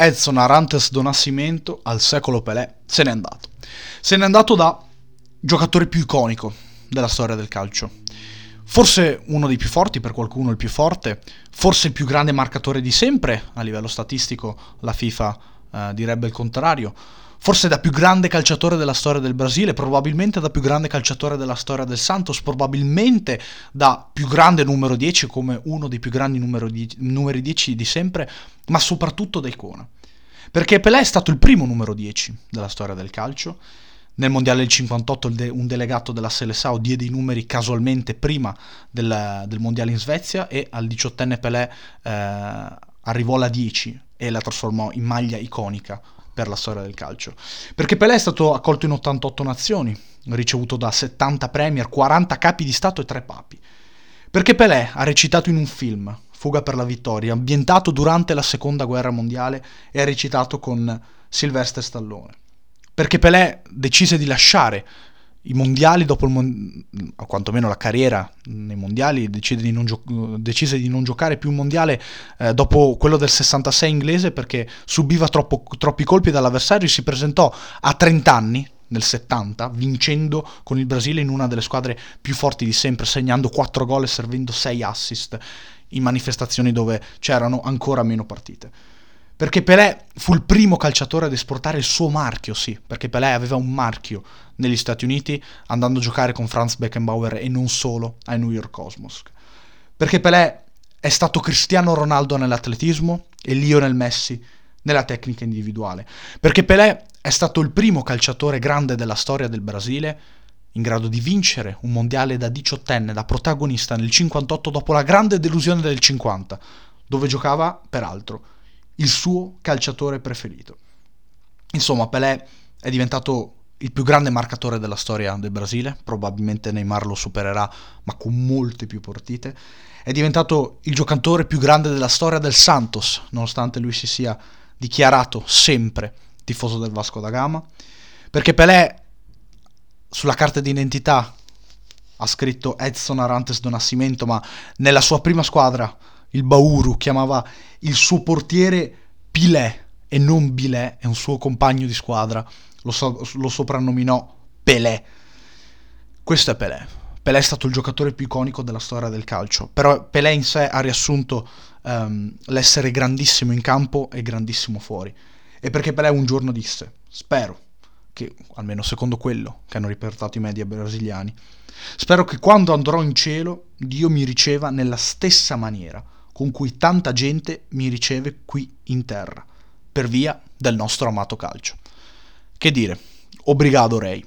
Edson Arantes do Nascimento al secolo Pelé se n'è andato. Se n'è andato da giocatore più iconico della storia del calcio. Forse uno dei più forti, per qualcuno il più forte, forse il più grande marcatore di sempre, a livello statistico la FIFA eh, direbbe il contrario, forse da più grande calciatore della storia del Brasile, probabilmente da più grande calciatore della storia del Santos, probabilmente da più grande numero 10 come uno dei più grandi numeri 10 di sempre, ma soprattutto da icona. Perché Pelé è stato il primo numero 10 della storia del calcio. Nel mondiale del 58 un delegato della Seleção diede i numeri casualmente prima del, del mondiale in Svezia e al diciottenne Pelé eh, arrivò la 10 e la trasformò in maglia iconica per la storia del calcio. Perché Pelé è stato accolto in 88 nazioni, ricevuto da 70 premier, 40 capi di Stato e 3 papi. Perché Pelé ha recitato in un film, Fuga per la vittoria, ambientato durante la seconda guerra mondiale e ha recitato con Sylvester Stallone. Perché Pelé decise di lasciare i mondiali dopo il mon- o quantomeno la carriera nei mondiali decise di non, gio- decise di non giocare più un mondiale eh, dopo quello del 66 inglese perché subiva troppo, troppi colpi dall'avversario e si presentò a 30 anni nel 70 vincendo con il Brasile in una delle squadre più forti di sempre segnando 4 gol e servendo 6 assist in manifestazioni dove c'erano ancora meno partite perché Pelé fu il primo calciatore ad esportare il suo marchio, sì, perché Pelé aveva un marchio negli Stati Uniti andando a giocare con Franz Beckenbauer e non solo ai New York Cosmos. Perché Pelé è stato Cristiano Ronaldo nell'atletismo e Lionel Messi nella tecnica individuale. Perché Pelé è stato il primo calciatore grande della storia del Brasile in grado di vincere un mondiale da diciottenne, da protagonista nel 58 dopo la grande delusione del 50, dove giocava, peraltro, il suo calciatore preferito. Insomma, Pelé è diventato il più grande marcatore della storia del Brasile, probabilmente Neymar lo supererà, ma con molte più partite. È diventato il giocatore più grande della storia del Santos, nonostante lui si sia dichiarato sempre tifoso del Vasco da Gama, perché Pelé sulla carta d'identità ha scritto Edson Arantes do Nascimento, ma nella sua prima squadra il Bauru chiamava il suo portiere Pilè e non Bilè, è un suo compagno di squadra, lo, so, lo soprannominò Pelé. Questo è Pelé. Pelé è stato il giocatore più iconico della storia del calcio, però Pelé in sé ha riassunto um, l'essere grandissimo in campo e grandissimo fuori. E perché Pelé un giorno disse, spero, che almeno secondo quello che hanno riportato i media brasiliani, spero che quando andrò in cielo Dio mi riceva nella stessa maniera con cui tanta gente mi riceve qui in terra, per via del nostro amato calcio. Che dire, obrigado Rei.